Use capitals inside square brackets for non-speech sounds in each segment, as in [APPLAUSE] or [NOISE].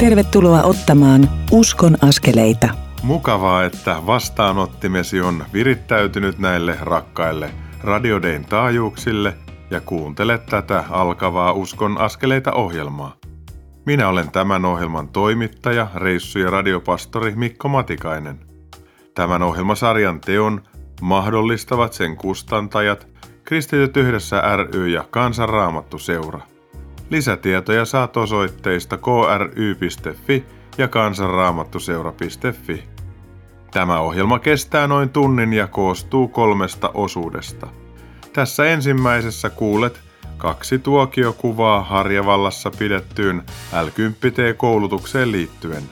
Tervetuloa ottamaan Uskon askeleita. Mukavaa, että vastaanottimesi on virittäytynyt näille rakkaille radiodein taajuuksille ja kuuntelet tätä alkavaa Uskon askeleita ohjelmaa. Minä olen tämän ohjelman toimittaja, reissu- ja radiopastori Mikko Matikainen. Tämän ohjelmasarjan teon mahdollistavat sen kustantajat, Kristityt yhdessä ry ja Kansanraamattu seura. Lisätietoja saat osoitteista kry.fi ja kansanraamattuseura.fi. Tämä ohjelma kestää noin tunnin ja koostuu kolmesta osuudesta. Tässä ensimmäisessä kuulet kaksi tuokiokuvaa Harjavallassa pidettyyn L10T-koulutukseen liittyen.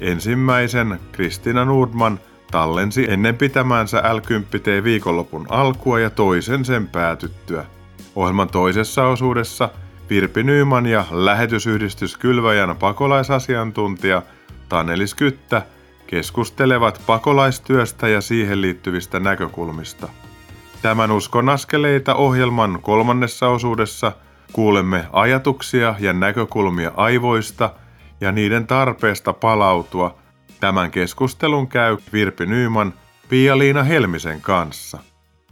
Ensimmäisen Kristina Nordman tallensi ennen pitämänsä L10T viikonlopun alkua ja toisen sen päätyttyä. Ohjelman toisessa osuudessa – Virpi Nyyman ja lähetysyhdistys Kylväjän pakolaisasiantuntija Tanelis Kyttä keskustelevat pakolaistyöstä ja siihen liittyvistä näkökulmista. Tämän Uskon askeleita ohjelman kolmannessa osuudessa kuulemme ajatuksia ja näkökulmia aivoista ja niiden tarpeesta palautua. Tämän keskustelun käy Virpi Nyyman Pia-Liina Helmisen kanssa.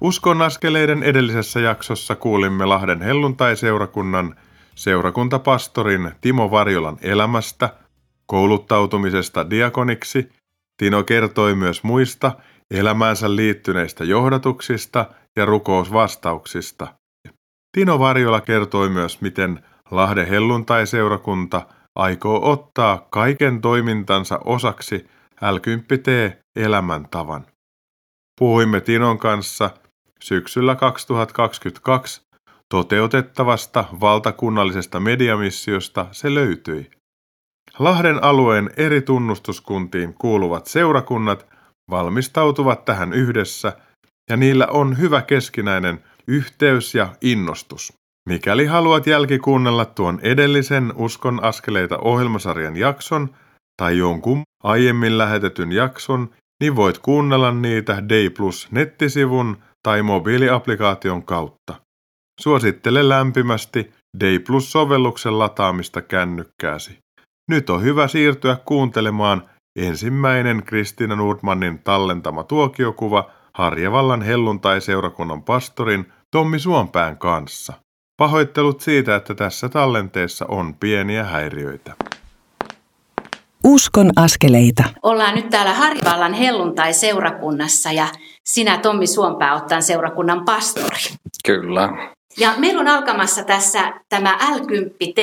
Uskon askeleiden edellisessä jaksossa kuulimme Lahden helluntai-seurakunnan seurakuntapastorin Timo Varjolan elämästä, kouluttautumisesta diakoniksi. Tino kertoi myös muista elämäänsä liittyneistä johdatuksista ja rukousvastauksista. Tino Varjola kertoi myös, miten Lahden helluntai-seurakunta aikoo ottaa kaiken toimintansa osaksi l elämäntavan. Puhuimme Tinon kanssa syksyllä 2022 toteutettavasta valtakunnallisesta mediamissiosta se löytyi. Lahden alueen eri tunnustuskuntiin kuuluvat seurakunnat valmistautuvat tähän yhdessä ja niillä on hyvä keskinäinen yhteys ja innostus. Mikäli haluat jälkikuunnella tuon edellisen Uskon askeleita ohjelmasarjan jakson tai jonkun aiemmin lähetetyn jakson, niin voit kuunnella niitä Day Plus nettisivun tai mobiiliaplikaation kautta. Suosittele lämpimästi Day Plus-sovelluksen lataamista kännykkääsi. Nyt on hyvä siirtyä kuuntelemaan ensimmäinen Kristiina Nordmanin tallentama tuokiokuva Harjavallan helluntai-seurakunnan pastorin Tommi Suompään kanssa. Pahoittelut siitä, että tässä tallenteessa on pieniä häiriöitä. Uskon askeleita. Ollaan nyt täällä Harjavallan helluntai-seurakunnassa ja sinä Tommi Suompää ottaa seurakunnan pastori. Kyllä. Ja meillä on alkamassa tässä tämä L10T,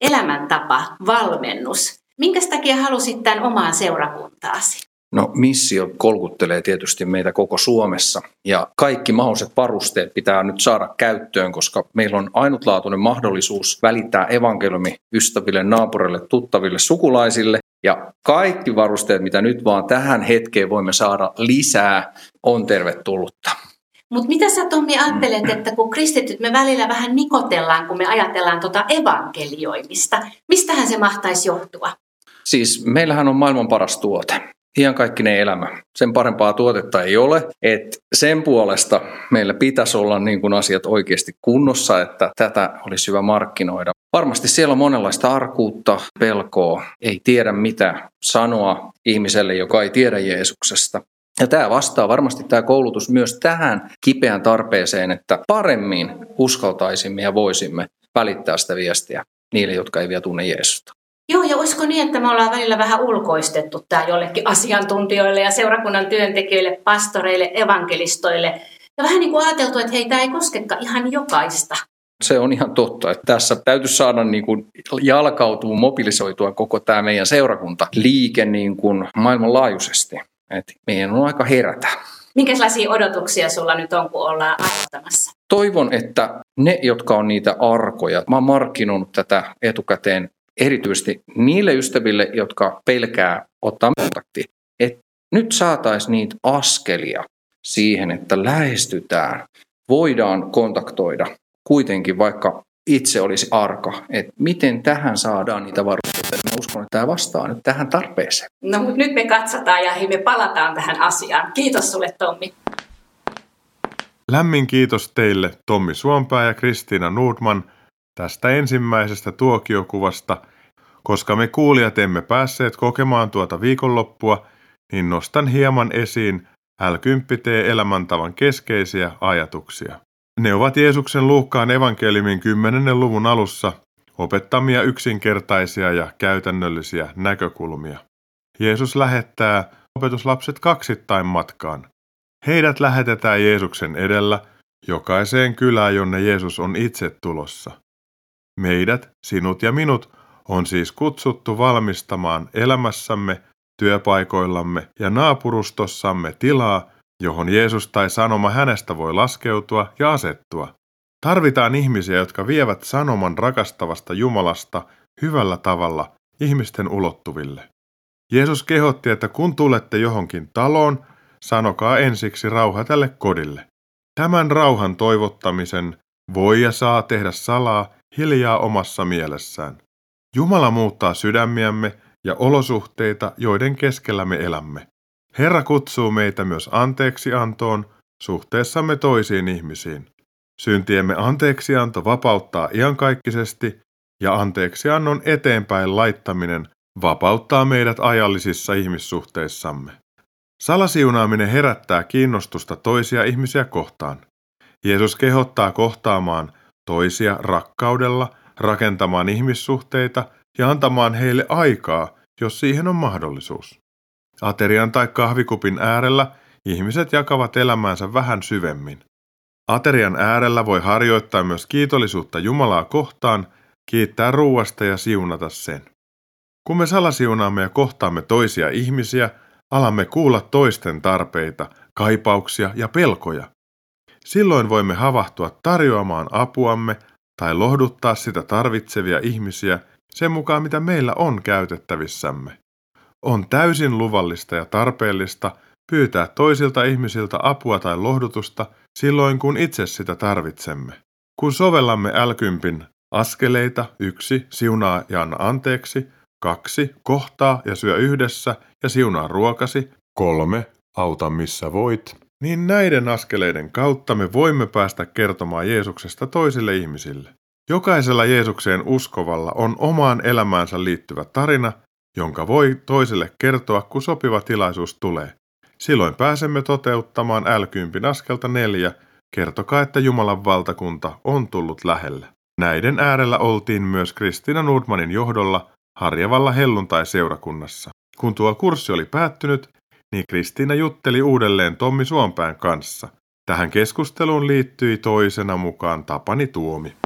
elämäntapa, valmennus. Minkä takia halusit tämän omaan seurakuntaasi? No missio kolkuttelee tietysti meitä koko Suomessa ja kaikki mahdolliset varusteet pitää nyt saada käyttöön, koska meillä on ainutlaatuinen mahdollisuus välittää evankeliumi ystäville, naapureille, tuttaville, sukulaisille ja kaikki varusteet, mitä nyt vaan tähän hetkeen voimme saada lisää, on tervetullutta. Mutta mitä sä Tommi ajattelet, että kun kristityt me välillä vähän nikotellaan, kun me ajatellaan tota evankelioimista, mistähän se mahtaisi johtua? Siis meillähän on maailman paras tuote. ne elämä. Sen parempaa tuotetta ei ole. Et sen puolesta meillä pitäisi olla niin kuin asiat oikeasti kunnossa, että tätä olisi hyvä markkinoida. Varmasti siellä on monenlaista arkuutta, pelkoa, ei tiedä mitä sanoa ihmiselle, joka ei tiedä Jeesuksesta. Ja tämä vastaa varmasti tämä koulutus myös tähän kipeään tarpeeseen, että paremmin uskaltaisimme ja voisimme välittää sitä viestiä niille, jotka ei vielä tunne Jeesusta. Joo, ja olisiko niin, että me ollaan välillä vähän ulkoistettu tämä jollekin asiantuntijoille ja seurakunnan työntekijöille, pastoreille, evankelistoille. Ja vähän niin kuin ajateltu, että hei, tämä ei koskekaan ihan jokaista. Se on ihan totta, että tässä täytyisi saada niin kuin jalkautua, mobilisoitua koko tämä meidän seurakunta liike niin kuin maailmanlaajuisesti. Et meidän on aika herätä. Minkälaisia odotuksia sulla nyt on, kun ollaan aloittamassa? Toivon, että ne, jotka on niitä arkoja, mä oon markkinoinut tätä etukäteen erityisesti niille ystäville, jotka pelkää ottaa kontakti, että nyt saataisiin niitä askelia siihen, että lähestytään, voidaan kontaktoida kuitenkin, vaikka itse olisi arka, että miten tähän saadaan niitä varusteita. Mä uskon, että tämä vastaa nyt tähän tarpeeseen. No mutta nyt me katsotaan ja me palataan tähän asiaan. Kiitos sulle Tommi. Lämmin kiitos teille Tommi Suompää ja Kristiina Nordman tästä ensimmäisestä tuokiokuvasta. Koska me kuulijat emme päässeet kokemaan tuota viikonloppua, niin nostan hieman esiin L10T elämäntavan keskeisiä ajatuksia. Ne ovat Jeesuksen Luukkaan evankeliumin 10. luvun alussa opettamia yksinkertaisia ja käytännöllisiä näkökulmia. Jeesus lähettää opetuslapset kaksittain matkaan. Heidät lähetetään Jeesuksen edellä jokaiseen kylään, jonne Jeesus on itse tulossa. Meidät, sinut ja minut, on siis kutsuttu valmistamaan elämässämme, työpaikoillamme ja naapurustossamme tilaa, johon Jeesus tai sanoma hänestä voi laskeutua ja asettua. Tarvitaan ihmisiä, jotka vievät sanoman rakastavasta Jumalasta hyvällä tavalla ihmisten ulottuville. Jeesus kehotti, että kun tulette johonkin taloon, sanokaa ensiksi rauha tälle kodille. Tämän rauhan toivottamisen voi ja saa tehdä salaa hiljaa omassa mielessään. Jumala muuttaa sydämiämme ja olosuhteita, joiden keskellä me elämme. Herra kutsuu meitä myös anteeksi antoon suhteessamme toisiin ihmisiin. Syntiemme anteeksianto vapauttaa iankaikkisesti ja anteeksiannon eteenpäin laittaminen vapauttaa meidät ajallisissa ihmissuhteissamme. Salasiunaaminen herättää kiinnostusta toisia ihmisiä kohtaan. Jeesus kehottaa kohtaamaan toisia rakkaudella, rakentamaan ihmissuhteita ja antamaan heille aikaa, jos siihen on mahdollisuus. Aterian tai kahvikupin äärellä ihmiset jakavat elämäänsä vähän syvemmin. Aterian äärellä voi harjoittaa myös kiitollisuutta Jumalaa kohtaan, kiittää ruuasta ja siunata sen. Kun me salasiunaamme ja kohtaamme toisia ihmisiä, alamme kuulla toisten tarpeita, kaipauksia ja pelkoja. Silloin voimme havahtua tarjoamaan apuamme tai lohduttaa sitä tarvitsevia ihmisiä sen mukaan, mitä meillä on käytettävissämme. On täysin luvallista ja tarpeellista pyytää toisilta ihmisiltä apua tai lohdutusta silloin, kun itse sitä tarvitsemme. Kun sovellamme älkympin askeleita, yksi, siunaa ja anna anteeksi, kaksi, kohtaa ja syö yhdessä ja siunaa ruokasi, kolme, auta missä voit, niin näiden askeleiden kautta me voimme päästä kertomaan Jeesuksesta toisille ihmisille. Jokaisella Jeesukseen uskovalla on omaan elämäänsä liittyvä tarina, jonka voi toiselle kertoa, kun sopiva tilaisuus tulee. Silloin pääsemme toteuttamaan L10 askelta neljä, kertokaa, että Jumalan valtakunta on tullut lähelle. Näiden äärellä oltiin myös Kristina Nordmanin johdolla Harjavalla helluntai-seurakunnassa. Kun tuo kurssi oli päättynyt, niin Kristiina jutteli uudelleen Tommi Suompään kanssa. Tähän keskusteluun liittyi toisena mukaan Tapani Tuomi.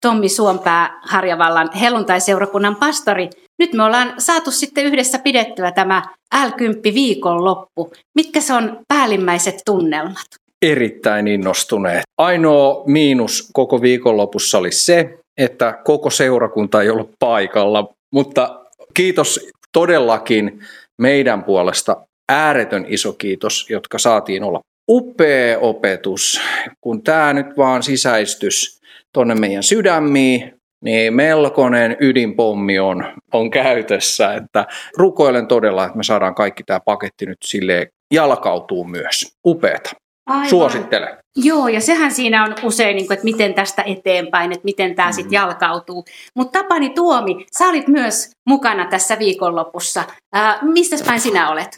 Tommi Suompää, Harjavallan helluntai-seurakunnan pastori. Nyt me ollaan saatu sitten yhdessä pidettyä tämä L10 viikonloppu. Mitkä se on päällimmäiset tunnelmat? Erittäin innostuneet. Ainoa miinus koko viikonlopussa oli se, että koko seurakunta ei ollut paikalla, mutta kiitos todellakin meidän puolesta ääretön iso kiitos, jotka saatiin olla. Upea opetus, kun tämä nyt vaan sisäistys tuonne meidän sydämiin, niin melkoinen ydinpommi on, on käytössä. Että rukoilen todella, että me saadaan kaikki tämä paketti nyt sille jalkautuu myös. Upeeta. Aivan. Suosittelen. Joo, ja sehän siinä on usein, niin kuin, että miten tästä eteenpäin, että miten tämä mm-hmm. sitten jalkautuu. Mutta Tapani Tuomi, sä olit myös mukana tässä viikonlopussa. Äh, mistä päin sinä olet?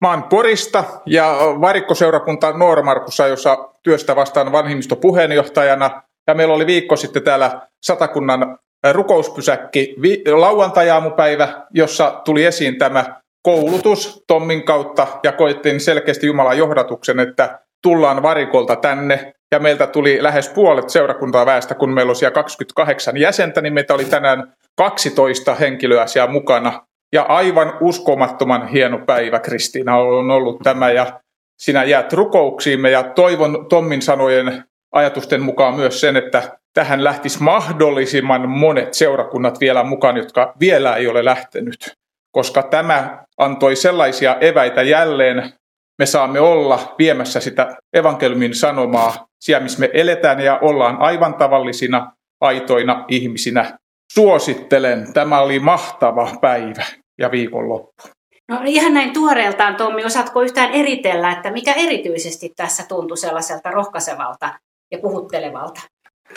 Mä oon Porista ja varikkoseurakunta Noormarkussa, jossa työstä vastaan vanhimmistopuheenjohtajana. Ja meillä oli viikko sitten täällä Satakunnan rukouspysäkki lauantajaamupäivä, jossa tuli esiin tämä koulutus Tommin kautta ja koettiin selkeästi Jumalan johdatuksen, että tullaan varikolta tänne ja meiltä tuli lähes puolet seurakuntaa väestä, kun meillä oli siellä 28 jäsentä, niin meitä oli tänään 12 henkilöä siellä mukana. Ja aivan uskomattoman hieno päivä, Kristiina, on ollut tämä ja sinä jäät rukouksiimme ja toivon Tommin sanojen ajatusten mukaan myös sen, että tähän lähtisi mahdollisimman monet seurakunnat vielä mukaan, jotka vielä ei ole lähtenyt, koska tämä antoi sellaisia eväitä jälleen me saamme olla viemässä sitä evankeliumin sanomaa siellä, missä me eletään ja ollaan aivan tavallisina, aitoina ihmisinä. Suosittelen, tämä oli mahtava päivä ja viikonloppu. No ihan näin tuoreeltaan, Tommi, osaatko yhtään eritellä, että mikä erityisesti tässä tuntui sellaiselta rohkaisevalta ja puhuttelevalta?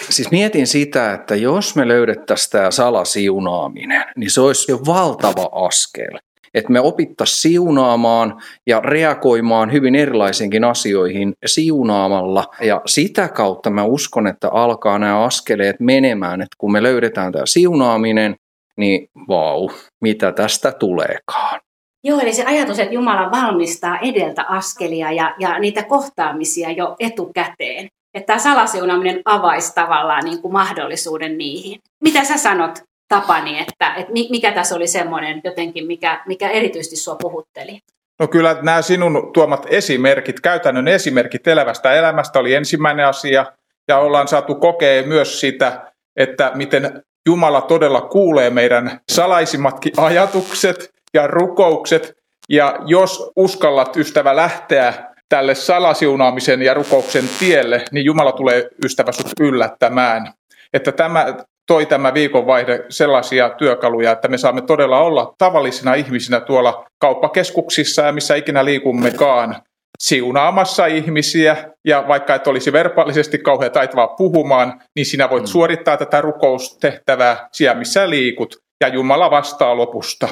Siis mietin sitä, että jos me löydettäisiin tämä salasiunaaminen, niin se olisi jo valtava askel. Että me opittaisiin siunaamaan ja reagoimaan hyvin erilaisiinkin asioihin siunaamalla. Ja sitä kautta mä uskon, että alkaa nämä askeleet menemään. Että kun me löydetään tämä siunaaminen, niin vau, mitä tästä tuleekaan. Joo, eli se ajatus, että Jumala valmistaa edeltä askelia ja, ja niitä kohtaamisia jo etukäteen. Että tämä salasiunaaminen avaisi tavallaan niin kuin mahdollisuuden niihin. Mitä sä sanot, Tapani, että, että mikä tässä oli semmoinen jotenkin, mikä, mikä erityisesti sua puhutteli? No kyllä nämä sinun tuomat esimerkit, käytännön esimerkit elävästä elämästä oli ensimmäinen asia. Ja ollaan saatu kokea myös sitä, että miten Jumala todella kuulee meidän salaisimmatkin ajatukset ja rukoukset. Ja jos uskallat ystävä lähteä tälle salasiunaamisen ja rukouksen tielle, niin Jumala tulee ystävä sut yllättämään. Että tämä toi tämä viikonvaihde sellaisia työkaluja, että me saamme todella olla tavallisina ihmisinä tuolla kauppakeskuksissa ja missä ikinä liikummekaan siunaamassa ihmisiä, ja vaikka et olisi verbaalisesti kauhean taitavaa puhumaan, niin sinä voit mm. suorittaa tätä rukoustehtävää siellä, missä liikut, ja Jumala vastaa lopusta.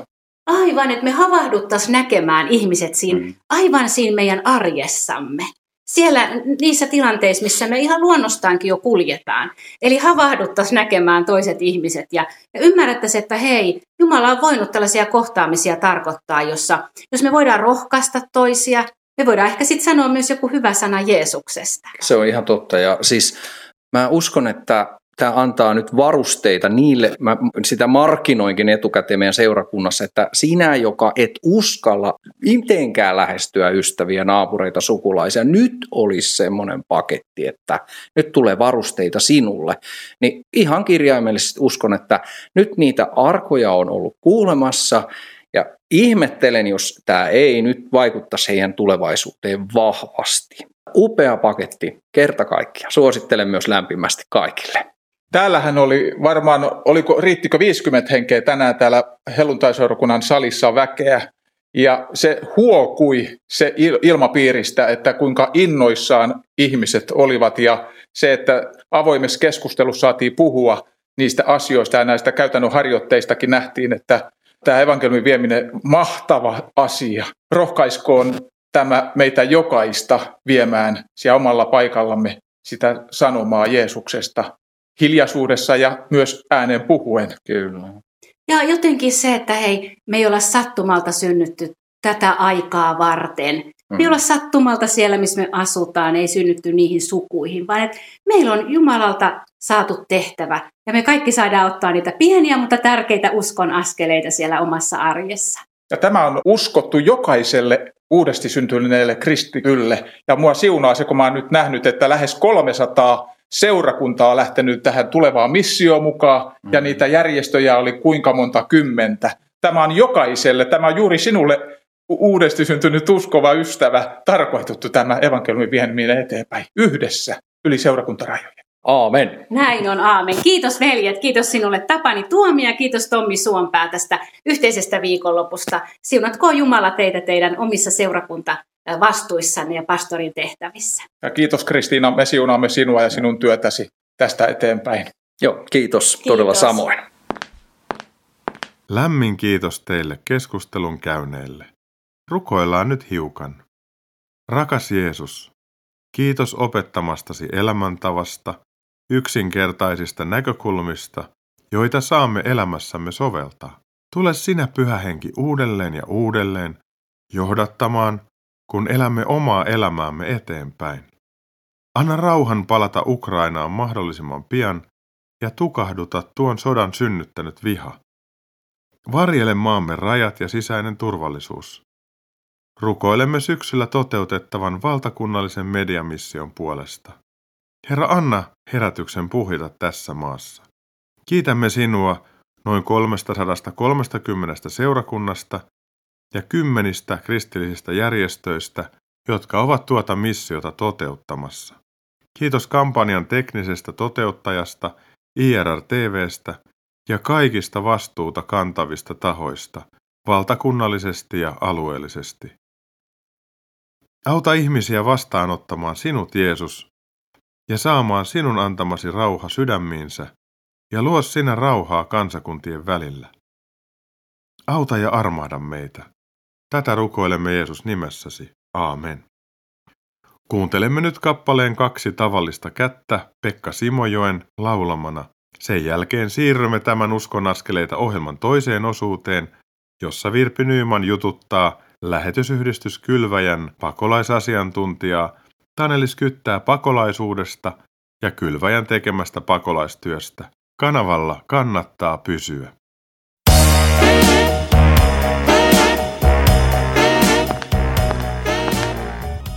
Aivan, että me havahduttaisiin näkemään ihmiset siinä, mm. aivan siinä meidän arjessamme. Siellä niissä tilanteissa, missä me ihan luonnostaankin jo kuljetaan. Eli havahduttaisiin näkemään toiset ihmiset ja, ja ymmärrettäisiin, että hei, Jumala on voinut tällaisia kohtaamisia tarkoittaa, jossa jos me voidaan rohkaista toisia, me voidaan ehkä sitten sanoa myös joku hyvä sana Jeesuksesta. Se on ihan totta ja siis mä uskon, että tämä antaa nyt varusteita niille, mä sitä markkinoinkin etukäteen meidän seurakunnassa, että sinä, joka et uskalla mitenkään lähestyä ystäviä, naapureita, sukulaisia, nyt olisi semmoinen paketti, että nyt tulee varusteita sinulle. Niin ihan kirjaimellisesti uskon, että nyt niitä arkoja on ollut kuulemassa ja ihmettelen, jos tämä ei nyt vaikuttaisi heidän tulevaisuuteen vahvasti. Upea paketti, kerta kaikkia. Suosittelen myös lämpimästi kaikille. Täällähän oli varmaan, oliko, riittikö 50 henkeä tänään täällä helluntaiseurakunnan salissa väkeä. Ja se huokui se ilmapiiristä, että kuinka innoissaan ihmiset olivat ja se, että avoimessa keskustelussa saatiin puhua niistä asioista ja näistä käytännön harjoitteistakin nähtiin, että tämä evankeliumin vieminen mahtava asia. Rohkaiskoon tämä meitä jokaista viemään siellä omalla paikallamme sitä sanomaa Jeesuksesta hiljaisuudessa ja myös ääneen puhuen. Kyllä. Ja jotenkin se, että hei, me ei olla sattumalta synnytty tätä aikaa varten. Me ei mm. olla sattumalta siellä, missä me asutaan, ei synnytty niihin sukuihin, vaan että meillä on Jumalalta saatu tehtävä. Ja me kaikki saadaan ottaa niitä pieniä, mutta tärkeitä uskon askeleita siellä omassa arjessa. Ja tämä on uskottu jokaiselle uudesti syntyneelle kristitylle. Ja mua siunaa se, kun mä oon nyt nähnyt, että lähes 300 seurakuntaa on lähtenyt tähän tulevaan missioon mukaan, ja mm. niitä järjestöjä oli kuinka monta kymmentä. Tämä on jokaiselle, tämä on juuri sinulle uudesti syntynyt uskova ystävä tarkoitettu tämä evankeliumin vieminen eteenpäin yhdessä yli seurakuntarajojen. Aamen. Näin on, aamen. Kiitos veljet, kiitos sinulle Tapani Tuomia, kiitos Tommi Suompää tästä yhteisestä viikonlopusta. Siunatkoon Jumala teitä teidän omissa seurakunta vastuissanne ja pastorin tehtävissä. Ja kiitos Kristiina, me siunaamme sinua ja sinun työtäsi tästä eteenpäin. Joo, kiitos, kiitos. todella samoin. Lämmin kiitos teille keskustelun käyneille. Rukoillaan nyt hiukan. Rakas Jeesus, kiitos opettamastasi elämäntavasta, yksinkertaisista näkökulmista, joita saamme elämässämme soveltaa. Tule sinä pyhä henki uudelleen ja uudelleen johdattamaan kun elämme omaa elämäämme eteenpäin. Anna rauhan palata Ukrainaan mahdollisimman pian ja tukahduta tuon sodan synnyttänyt viha. Varjele maamme rajat ja sisäinen turvallisuus. Rukoilemme syksyllä toteutettavan valtakunnallisen mediamission puolesta. Herra, anna herätyksen puhita tässä maassa. Kiitämme sinua noin 330 seurakunnasta ja kymmenistä kristillisistä järjestöistä, jotka ovat tuota missiota toteuttamassa. Kiitos kampanjan teknisestä toteuttajasta, IRR-TVstä ja kaikista vastuuta kantavista tahoista, valtakunnallisesti ja alueellisesti. Auta ihmisiä vastaanottamaan sinut, Jeesus, ja saamaan sinun antamasi rauha sydämiinsä, ja luo sinä rauhaa kansakuntien välillä. Auta ja armahda meitä. Tätä rukoilemme Jeesus nimessäsi. Aamen. Kuuntelemme nyt kappaleen kaksi tavallista kättä Pekka Simojoen laulamana. Sen jälkeen siirrymme tämän uskon askeleita ohjelman toiseen osuuteen, jossa Virpi Nyyman jututtaa lähetysyhdistys Kylväjän pakolaisasiantuntijaa Tanelis Kyttää pakolaisuudesta ja Kylväjän tekemästä pakolaistyöstä. Kanavalla kannattaa pysyä.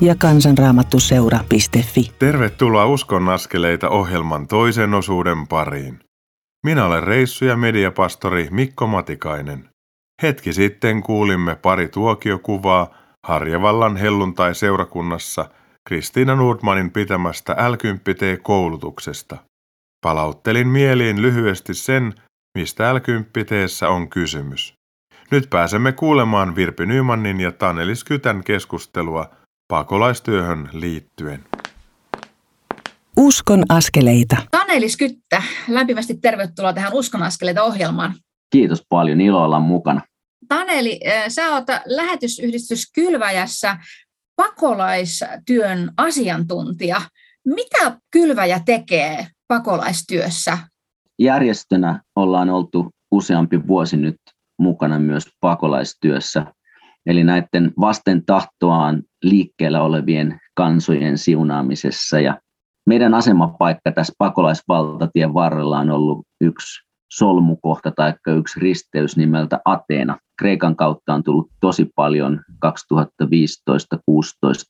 ja kansanraamattuseura.fi. Tervetuloa Uskon askeleita ohjelman toisen osuuden pariin. Minä olen reissu- ja mediapastori Mikko Matikainen. Hetki sitten kuulimme pari tuokiokuvaa Harjavallan helluntai-seurakunnassa Kristiina Nordmanin pitämästä l koulutuksesta Palauttelin mieliin lyhyesti sen, mistä l on kysymys. Nyt pääsemme kuulemaan Virpi Nymanin ja Tanelis Kytän keskustelua pakolaistyöhön liittyen. Uskon askeleita. Tanelis Kyttä, lämpimästi tervetuloa tähän Uskon askeleita ohjelmaan. Kiitos paljon, ilo olla mukana. Taneli, eh, sä oot lähetysyhdistys Kylväjässä pakolaistyön asiantuntija. Mitä Kylväjä tekee pakolaistyössä? Järjestönä ollaan oltu useampi vuosi nyt mukana myös pakolaistyössä. Eli näiden vasten tahtoaan liikkeellä olevien kansojen siunaamisessa. Ja meidän asemapaikka tässä pakolaisvaltatien varrella on ollut yksi solmukohta tai yksi risteys nimeltä Ateena. Kreikan kautta on tullut tosi paljon 2015-2016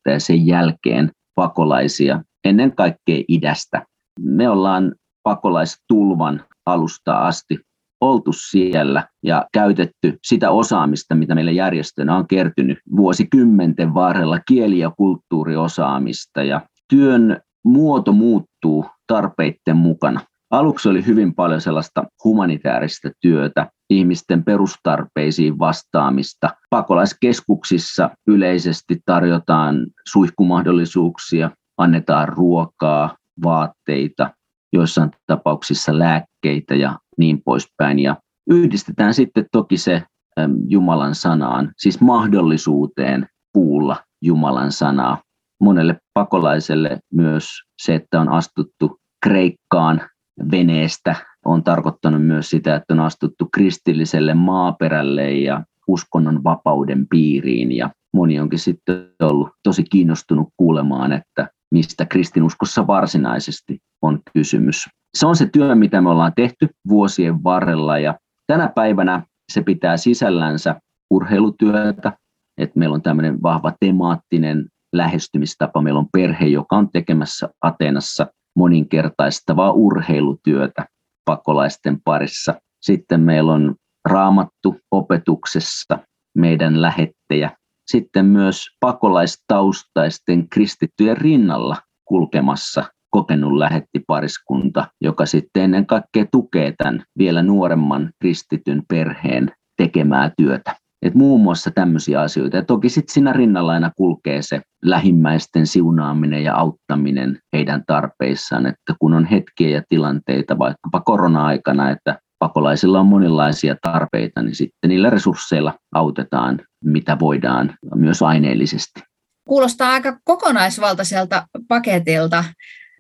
ja sen jälkeen pakolaisia ennen kaikkea idästä. Me ollaan pakolaistulvan alusta asti oltu siellä ja käytetty sitä osaamista, mitä meillä järjestönä on kertynyt vuosikymmenten varrella, kieli- ja kulttuuriosaamista. Ja työn muoto muuttuu tarpeiden mukana. Aluksi oli hyvin paljon sellaista humanitaarista työtä, ihmisten perustarpeisiin vastaamista. Pakolaiskeskuksissa yleisesti tarjotaan suihkumahdollisuuksia, annetaan ruokaa, vaatteita, joissain tapauksissa lääkkeitä ja niin poispäin. Ja yhdistetään sitten toki se Jumalan sanaan, siis mahdollisuuteen kuulla Jumalan sanaa. Monelle pakolaiselle myös se, että on astuttu Kreikkaan veneestä, on tarkoittanut myös sitä, että on astuttu kristilliselle maaperälle ja uskonnon vapauden piiriin. Ja moni onkin sitten ollut tosi kiinnostunut kuulemaan, että mistä kristinuskossa varsinaisesti on kysymys. Se on se työ, mitä me ollaan tehty vuosien varrella ja tänä päivänä se pitää sisällänsä urheilutyötä, että meillä on tämmöinen vahva temaattinen lähestymistapa. Meillä on perhe, joka on tekemässä Atenassa moninkertaistavaa urheilutyötä pakolaisten parissa. Sitten meillä on raamattu opetuksessa meidän lähettejä. Sitten myös pakolaistaustaisten kristittyjen rinnalla kulkemassa kokenut pariskunta, joka sitten ennen kaikkea tukee tämän vielä nuoremman kristityn perheen tekemää työtä. Et muun muassa tämmöisiä asioita. Ja toki sitten siinä rinnalla aina kulkee se lähimmäisten siunaaminen ja auttaminen heidän tarpeissaan, että kun on hetkiä ja tilanteita vaikkapa korona-aikana, että pakolaisilla on monenlaisia tarpeita, niin sitten niillä resursseilla autetaan, mitä voidaan myös aineellisesti. Kuulostaa aika kokonaisvaltaiselta paketilta.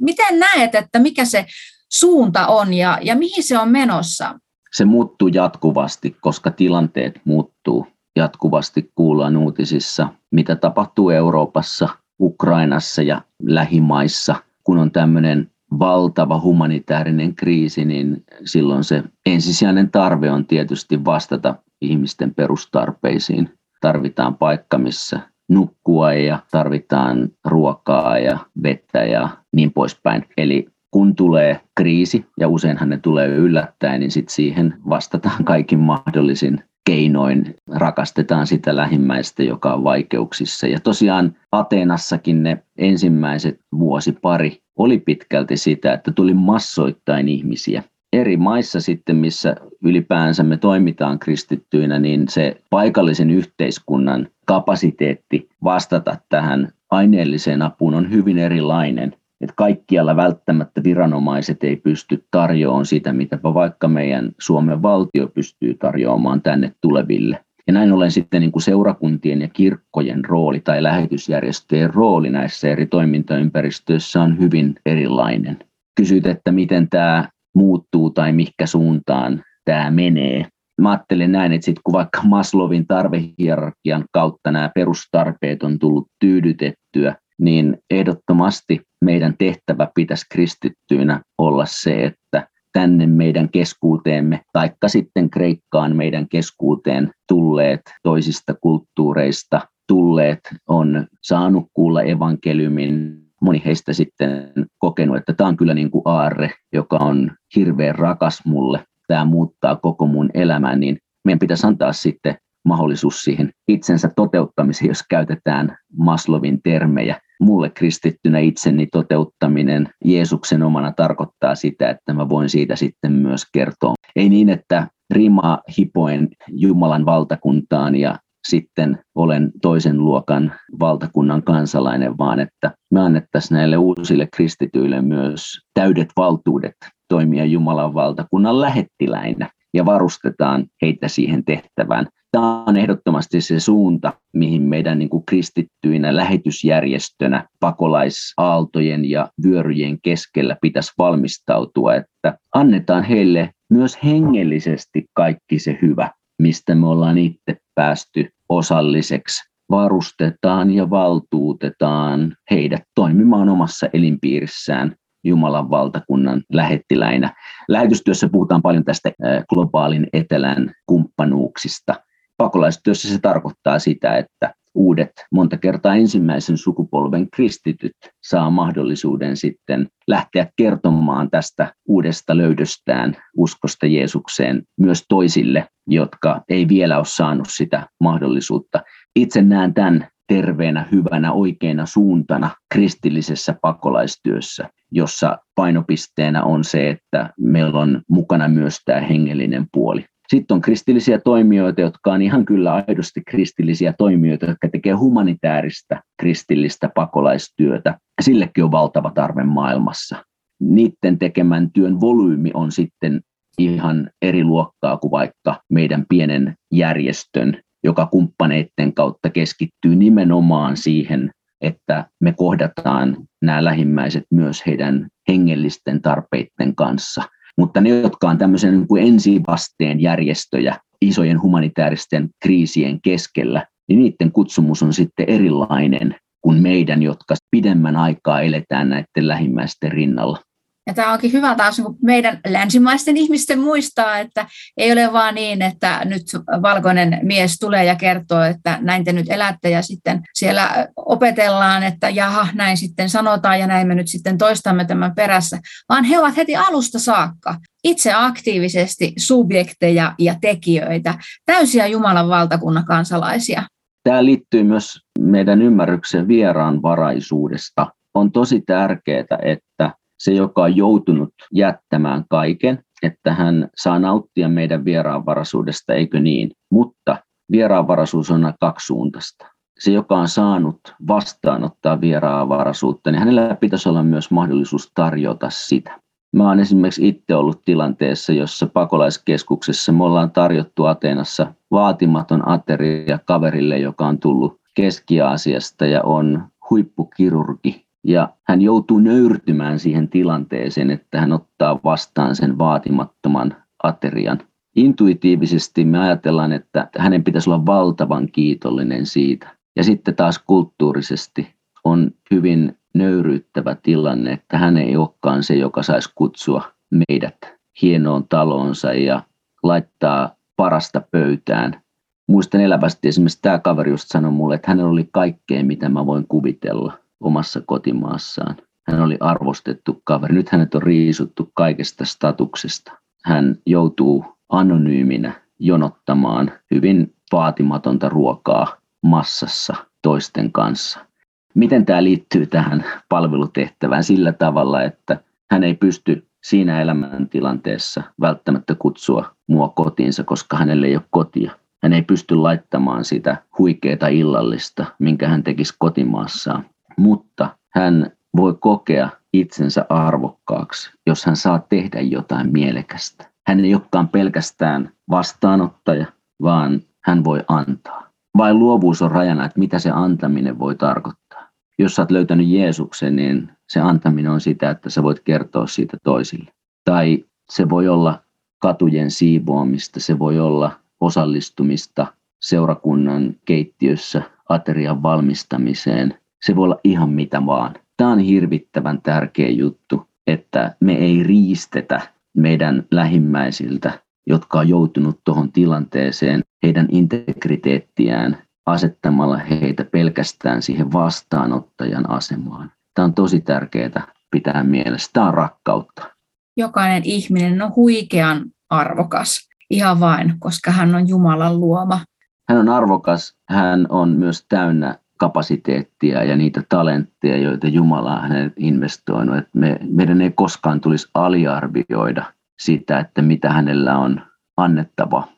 Miten näet, että mikä se suunta on ja, ja mihin se on menossa? Se muuttuu jatkuvasti, koska tilanteet muuttuu. Jatkuvasti kuullaan uutisissa, mitä tapahtuu Euroopassa, Ukrainassa ja lähimaissa. Kun on tämmöinen valtava humanitaarinen kriisi, niin silloin se ensisijainen tarve on tietysti vastata ihmisten perustarpeisiin. Tarvitaan paikka, missä nukkua ja tarvitaan ruokaa ja vettä ja niin poispäin. Eli kun tulee kriisi, ja useinhan ne tulee yllättäen, niin sitten siihen vastataan kaikin mahdollisin keinoin rakastetaan sitä lähimmäistä, joka on vaikeuksissa. Ja tosiaan Ateenassakin ne ensimmäiset vuosi pari oli pitkälti sitä, että tuli massoittain ihmisiä. Eri maissa sitten, missä ylipäänsä me toimitaan kristittyinä, niin se paikallisen yhteiskunnan kapasiteetti vastata tähän aineelliseen apuun on hyvin erilainen että kaikkialla välttämättä viranomaiset ei pysty tarjoamaan sitä, mitä vaikka meidän Suomen valtio pystyy tarjoamaan tänne tuleville. Ja näin ollen sitten niin kuin seurakuntien ja kirkkojen rooli tai lähetysjärjestöjen rooli näissä eri toimintaympäristöissä on hyvin erilainen. Kysyt, että miten tämä muuttuu tai mikä suuntaan tämä menee. Mä ajattelen näin, että sit kun vaikka Maslovin tarvehierarkian kautta nämä perustarpeet on tullut tyydytettyä, niin ehdottomasti meidän tehtävä pitäisi kristittyinä olla se, että tänne meidän keskuuteemme, taikka sitten Kreikkaan meidän keskuuteen tulleet toisista kulttuureista tulleet on saanut kuulla evankeliumin. Moni heistä sitten kokenut, että tämä on kyllä niin kuin aarre, joka on hirveän rakas mulle. Tämä muuttaa koko mun elämän, niin meidän pitäisi antaa sitten mahdollisuus siihen itsensä toteuttamiseen, jos käytetään Maslovin termejä mulle kristittynä itseni toteuttaminen Jeesuksen omana tarkoittaa sitä, että mä voin siitä sitten myös kertoa. Ei niin, että rimaa hipoen Jumalan valtakuntaan ja sitten olen toisen luokan valtakunnan kansalainen, vaan että me annettaisiin näille uusille kristityille myös täydet valtuudet toimia Jumalan valtakunnan lähettiläinä ja varustetaan heitä siihen tehtävään. Tämä on ehdottomasti se suunta, mihin meidän niin kuin kristittyinä lähetysjärjestönä pakolaisaaltojen ja vyöryjen keskellä pitäisi valmistautua, että annetaan heille myös hengellisesti kaikki se hyvä, mistä me ollaan itse päästy osalliseksi. Varustetaan ja valtuutetaan heidät toimimaan omassa elinpiirissään Jumalan valtakunnan lähettiläinä. Lähetystyössä puhutaan paljon tästä globaalin etelän kumppanuuksista. Pakolaistyössä se tarkoittaa sitä, että uudet, monta kertaa ensimmäisen sukupolven kristityt saa mahdollisuuden sitten lähteä kertomaan tästä uudesta löydöstään uskosta Jeesukseen myös toisille, jotka ei vielä ole saanut sitä mahdollisuutta. Itse näen tämän terveenä, hyvänä, oikeana suuntana kristillisessä pakolaistyössä, jossa painopisteenä on se, että meillä on mukana myös tämä hengellinen puoli. Sitten on kristillisiä toimijoita, jotka on ihan kyllä aidosti kristillisiä toimijoita, jotka tekevät humanitaarista kristillistä pakolaistyötä. Sillekin on valtava tarve maailmassa. Niiden tekemän työn volyymi on sitten ihan eri luokkaa kuin vaikka meidän pienen järjestön, joka kumppaneiden kautta keskittyy nimenomaan siihen, että me kohdataan nämä lähimmäiset myös heidän hengellisten tarpeiden kanssa – mutta ne, jotka on tämmöisen niin kuin ensivasteen järjestöjä isojen humanitaaristen kriisien keskellä, niin niiden kutsumus on sitten erilainen kuin meidän, jotka pidemmän aikaa eletään näiden lähimmäisten rinnalla. Ja tämä onkin hyvä taas niin meidän länsimaisten ihmisten muistaa, että ei ole vaan niin, että nyt valkoinen mies tulee ja kertoo, että näin te nyt elätte ja sitten siellä opetellaan, että jaha, näin sitten sanotaan ja näin me nyt sitten toistamme tämän perässä, vaan he ovat heti alusta saakka itse aktiivisesti subjekteja ja tekijöitä, täysiä Jumalan valtakunnan kansalaisia. Tämä liittyy myös meidän ymmärrykseen vieraanvaraisuudesta. On tosi tärkeää, että se, joka on joutunut jättämään kaiken, että hän saa nauttia meidän vieraanvaraisuudesta, eikö niin? Mutta vieraanvaraisuus on kaksisuuntaista. Se, joka on saanut vastaanottaa vieraanvaraisuutta, niin hänellä pitäisi olla myös mahdollisuus tarjota sitä. Mä olen esimerkiksi itse ollut tilanteessa, jossa pakolaiskeskuksessa me ollaan tarjottu Ateenassa vaatimaton ateria kaverille, joka on tullut Keski-Aasiasta ja on huippukirurgi ja hän joutuu nöyrtymään siihen tilanteeseen, että hän ottaa vastaan sen vaatimattoman aterian. Intuitiivisesti me ajatellaan, että hänen pitäisi olla valtavan kiitollinen siitä. Ja sitten taas kulttuurisesti on hyvin nöyryyttävä tilanne, että hän ei olekaan se, joka saisi kutsua meidät hienoon talonsa ja laittaa parasta pöytään. Muistan elävästi esimerkiksi tämä kaveri just sanoi mulle, että hänellä oli kaikkea, mitä mä voin kuvitella – omassa kotimaassaan. Hän oli arvostettu kaveri. Nyt hänet on riisuttu kaikesta statuksesta. Hän joutuu anonyyminä jonottamaan hyvin vaatimatonta ruokaa massassa toisten kanssa. Miten tämä liittyy tähän palvelutehtävään sillä tavalla, että hän ei pysty siinä elämäntilanteessa välttämättä kutsua mua kotiinsa, koska hänelle ei ole kotia. Hän ei pysty laittamaan sitä huikeaa illallista, minkä hän tekisi kotimaassaan. Mutta hän voi kokea itsensä arvokkaaksi, jos hän saa tehdä jotain mielekästä. Hän ei olekaan pelkästään vastaanottaja, vaan hän voi antaa. Vain luovuus on rajana, että mitä se antaminen voi tarkoittaa. Jos sä oot löytänyt Jeesuksen, niin se antaminen on sitä, että sä voit kertoa siitä toisille. Tai se voi olla katujen siivoamista, se voi olla osallistumista seurakunnan keittiössä aterian valmistamiseen. Se voi olla ihan mitä vaan. Tämä on hirvittävän tärkeä juttu, että me ei riistetä meidän lähimmäisiltä, jotka on joutunut tuohon tilanteeseen, heidän integriteettiään asettamalla heitä pelkästään siihen vastaanottajan asemaan. Tämä on tosi tärkeää pitää mielessä. Tämä on rakkautta. Jokainen ihminen on huikean arvokas ihan vain, koska hän on Jumalan luoma. Hän on arvokas, hän on myös täynnä kapasiteettia ja niitä talentteja, joita Jumala on hänelle investoinut. Että me, meidän ei koskaan tulisi aliarvioida sitä, että mitä hänellä on annettava.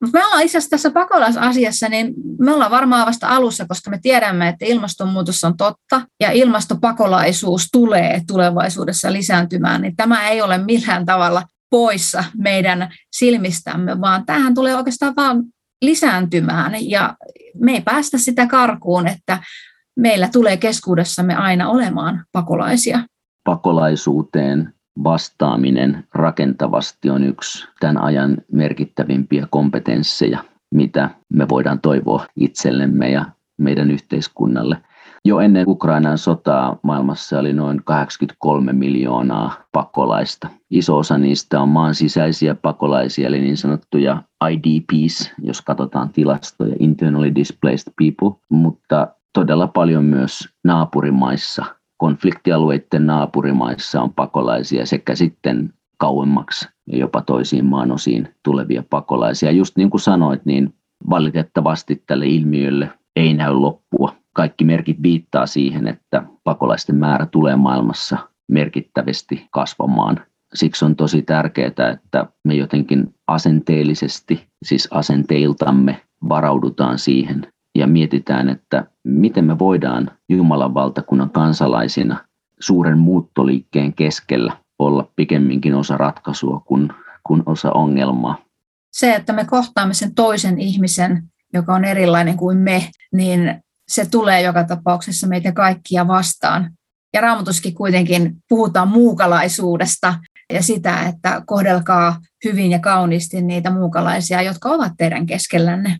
Mutta me ollaan itse asiassa tässä pakolaisasiassa, niin me ollaan varmaan vasta alussa, koska me tiedämme, että ilmastonmuutos on totta ja ilmastopakolaisuus tulee tulevaisuudessa lisääntymään, niin tämä ei ole millään tavalla poissa meidän silmistämme, vaan tähän tulee oikeastaan vaan lisääntymään ja me ei päästä sitä karkuun, että meillä tulee keskuudessamme aina olemaan pakolaisia. Pakolaisuuteen vastaaminen rakentavasti on yksi tämän ajan merkittävimpiä kompetensseja, mitä me voidaan toivoa itsellemme ja meidän yhteiskunnalle. Jo ennen Ukrainan sotaa maailmassa oli noin 83 miljoonaa pakolaista. Iso osa niistä on maan sisäisiä pakolaisia, eli niin sanottuja IDPs, jos katsotaan tilastoja, internally displaced people, mutta todella paljon myös naapurimaissa, konfliktialueiden naapurimaissa on pakolaisia sekä sitten kauemmaksi ja jopa toisiin maan osiin tulevia pakolaisia. Just niin kuin sanoit, niin valitettavasti tälle ilmiölle ei näy loppua kaikki merkit viittaa siihen, että pakolaisten määrä tulee maailmassa merkittävästi kasvamaan. Siksi on tosi tärkeää, että me jotenkin asenteellisesti, siis asenteiltamme varaudutaan siihen ja mietitään, että miten me voidaan Jumalan valtakunnan kansalaisina suuren muuttoliikkeen keskellä olla pikemminkin osa ratkaisua kuin, kuin osa ongelmaa. Se, että me kohtaamme sen toisen ihmisen, joka on erilainen kuin me, niin se tulee joka tapauksessa meitä kaikkia vastaan. Ja raamatuskin kuitenkin puhutaan muukalaisuudesta ja sitä, että kohdelkaa hyvin ja kauniisti niitä muukalaisia, jotka ovat teidän keskellänne.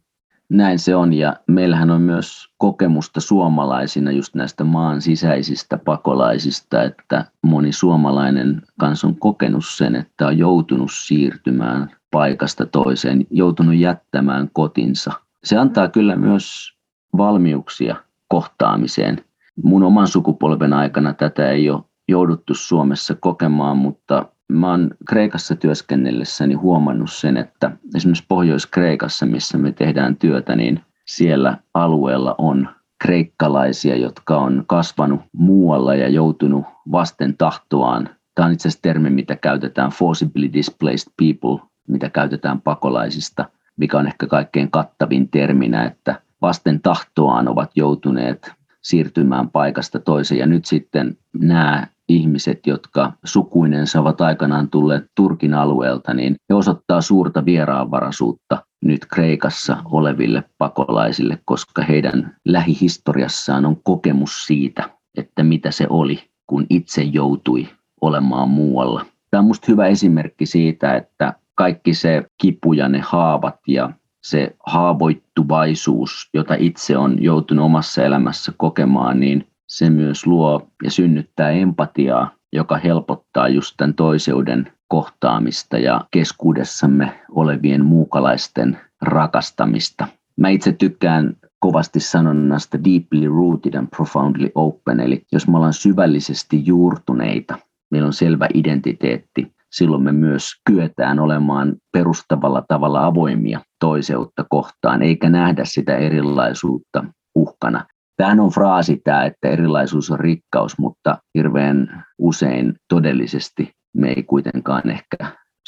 Näin se on ja meillähän on myös kokemusta suomalaisina just näistä maan sisäisistä pakolaisista, että moni suomalainen kanssa on kokenut sen, että on joutunut siirtymään paikasta toiseen, joutunut jättämään kotinsa. Se antaa kyllä myös valmiuksia kohtaamiseen. Mun oman sukupolven aikana tätä ei ole jouduttu Suomessa kokemaan, mutta mä oon Kreikassa työskennellessäni huomannut sen, että esimerkiksi Pohjois-Kreikassa, missä me tehdään työtä, niin siellä alueella on kreikkalaisia, jotka on kasvanut muualla ja joutunut vasten tahtoaan. Tämä on itse asiassa termi, mitä käytetään forcibly displaced people, mitä käytetään pakolaisista, mikä on ehkä kaikkein kattavin terminä, että vasten tahtoaan ovat joutuneet siirtymään paikasta toiseen. Ja nyt sitten nämä ihmiset, jotka sukuinensa ovat aikanaan tulleet Turkin alueelta, niin he osoittaa suurta vieraanvaraisuutta nyt Kreikassa oleville pakolaisille, koska heidän lähihistoriassaan on kokemus siitä, että mitä se oli, kun itse joutui olemaan muualla. Tämä on minusta hyvä esimerkki siitä, että kaikki se kipu ja ne haavat ja se haavoittuvaisuus, jota itse on joutunut omassa elämässä kokemaan, niin se myös luo ja synnyttää empatiaa, joka helpottaa just tämän toiseuden kohtaamista ja keskuudessamme olevien muukalaisten rakastamista. Mä itse tykkään kovasti sanonnasta deeply rooted and profoundly open, eli jos me ollaan syvällisesti juurtuneita, meillä on selvä identiteetti, silloin me myös kyetään olemaan perustavalla tavalla avoimia toiseutta kohtaan, eikä nähdä sitä erilaisuutta uhkana. Tämähän on fraasi tämä, että erilaisuus on rikkaus, mutta hirveän usein todellisesti me ei kuitenkaan ehkä